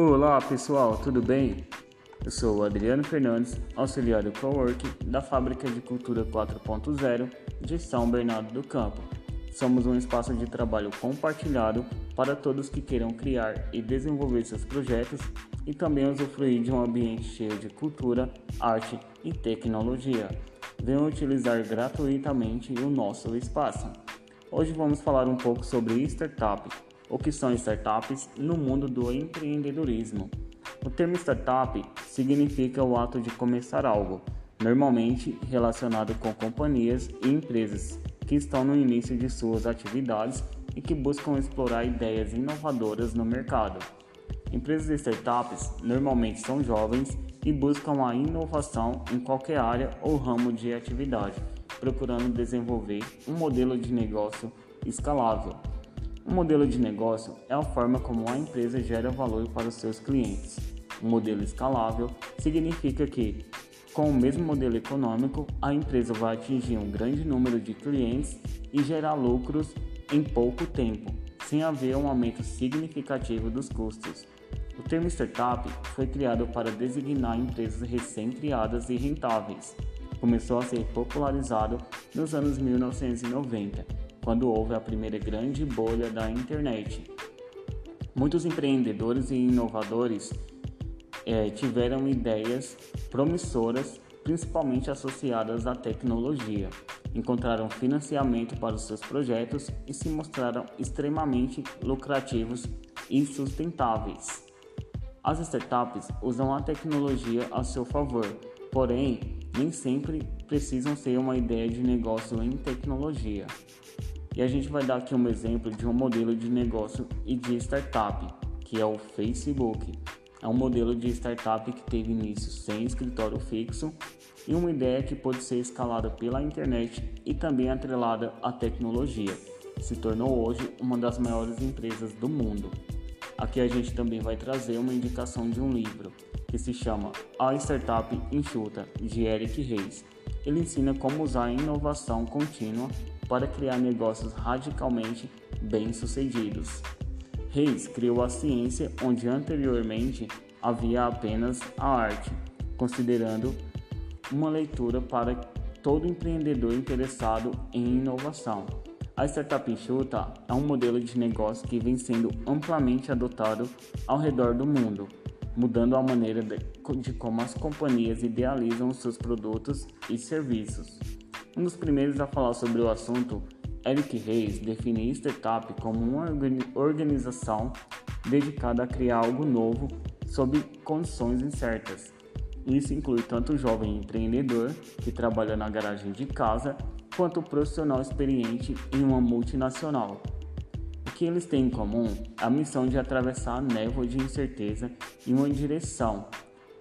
Olá pessoal, tudo bem? Eu sou o Adriano Fernandes, auxiliar do Cowork da Fábrica de Cultura 4.0 de São Bernardo do Campo. Somos um espaço de trabalho compartilhado para todos que queiram criar e desenvolver seus projetos e também usufruir de um ambiente cheio de cultura, arte e tecnologia. Venham utilizar gratuitamente o nosso espaço. Hoje vamos falar um pouco sobre startup, o que são startups no mundo do empreendedorismo. O termo startup significa o ato de começar algo, normalmente relacionado com companhias e empresas que estão no início de suas atividades e que buscam explorar ideias inovadoras no mercado. Empresas e startups normalmente são jovens e buscam a inovação em qualquer área ou ramo de atividade, procurando desenvolver um modelo de negócio escalável. Um modelo de negócio é a forma como a empresa gera valor para os seus clientes. Um modelo escalável significa que, com o mesmo modelo econômico, a empresa vai atingir um grande número de clientes e gerar lucros em pouco tempo, sem haver um aumento significativo dos custos. O termo startup foi criado para designar empresas recém-criadas e rentáveis. Começou a ser popularizado nos anos 1990, quando houve a primeira grande bolha da internet. Muitos empreendedores e inovadores é, tiveram ideias promissoras, principalmente associadas à tecnologia. Encontraram financiamento para os seus projetos e se mostraram extremamente lucrativos e sustentáveis. As startups usam a tecnologia a seu favor, porém, nem sempre precisam ser uma ideia de negócio em tecnologia. E a gente vai dar aqui um exemplo de um modelo de negócio e de startup, que é o Facebook. É um modelo de startup que teve início sem escritório fixo e uma ideia que pode ser escalada pela internet e também atrelada à tecnologia. Se tornou hoje uma das maiores empresas do mundo. Aqui a gente também vai trazer uma indicação de um livro que se chama A Startup Enxuta, de Eric Reis. Ele ensina como usar a inovação contínua para criar negócios radicalmente bem-sucedidos. Reis criou a ciência onde anteriormente havia apenas a arte, considerando uma leitura para todo empreendedor interessado em inovação. A startup enxuta é um modelo de negócio que vem sendo amplamente adotado ao redor do mundo, mudando a maneira de, de como as companhias idealizam seus produtos e serviços. Um dos primeiros a falar sobre o assunto, Eric Reis define startup como uma organização dedicada a criar algo novo sob condições incertas. Isso inclui tanto o jovem empreendedor que trabalha na garagem de casa quanto o profissional experiente em uma multinacional. O que eles têm em comum é a missão de atravessar a névoa de incerteza em uma direção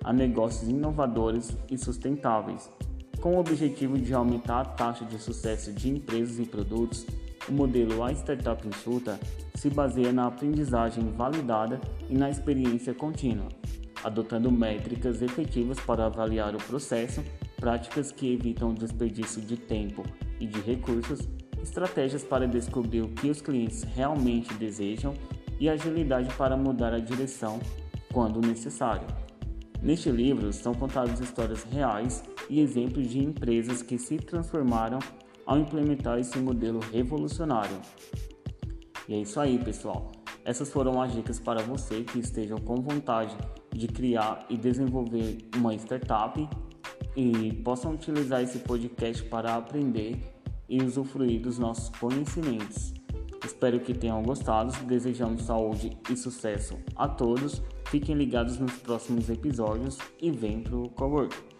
a negócios inovadores e sustentáveis. Com o objetivo de aumentar a taxa de sucesso de empresas e produtos, o modelo A Startup Enxuta se baseia na aprendizagem validada e na experiência contínua, adotando métricas efetivas para avaliar o processo, práticas que evitam desperdício de tempo e de recursos, estratégias para descobrir o que os clientes realmente desejam e agilidade para mudar a direção quando necessário. Neste livro são contadas histórias reais e exemplos de empresas que se transformaram ao implementar esse modelo revolucionário. E é isso aí, pessoal. Essas foram as dicas para você que estejam com vontade de criar e desenvolver uma startup e possam utilizar esse podcast para aprender e usufruir dos nossos conhecimentos. Espero que tenham gostado. Desejamos saúde e sucesso a todos. Fiquem ligados nos próximos episódios e vem pro Cowork.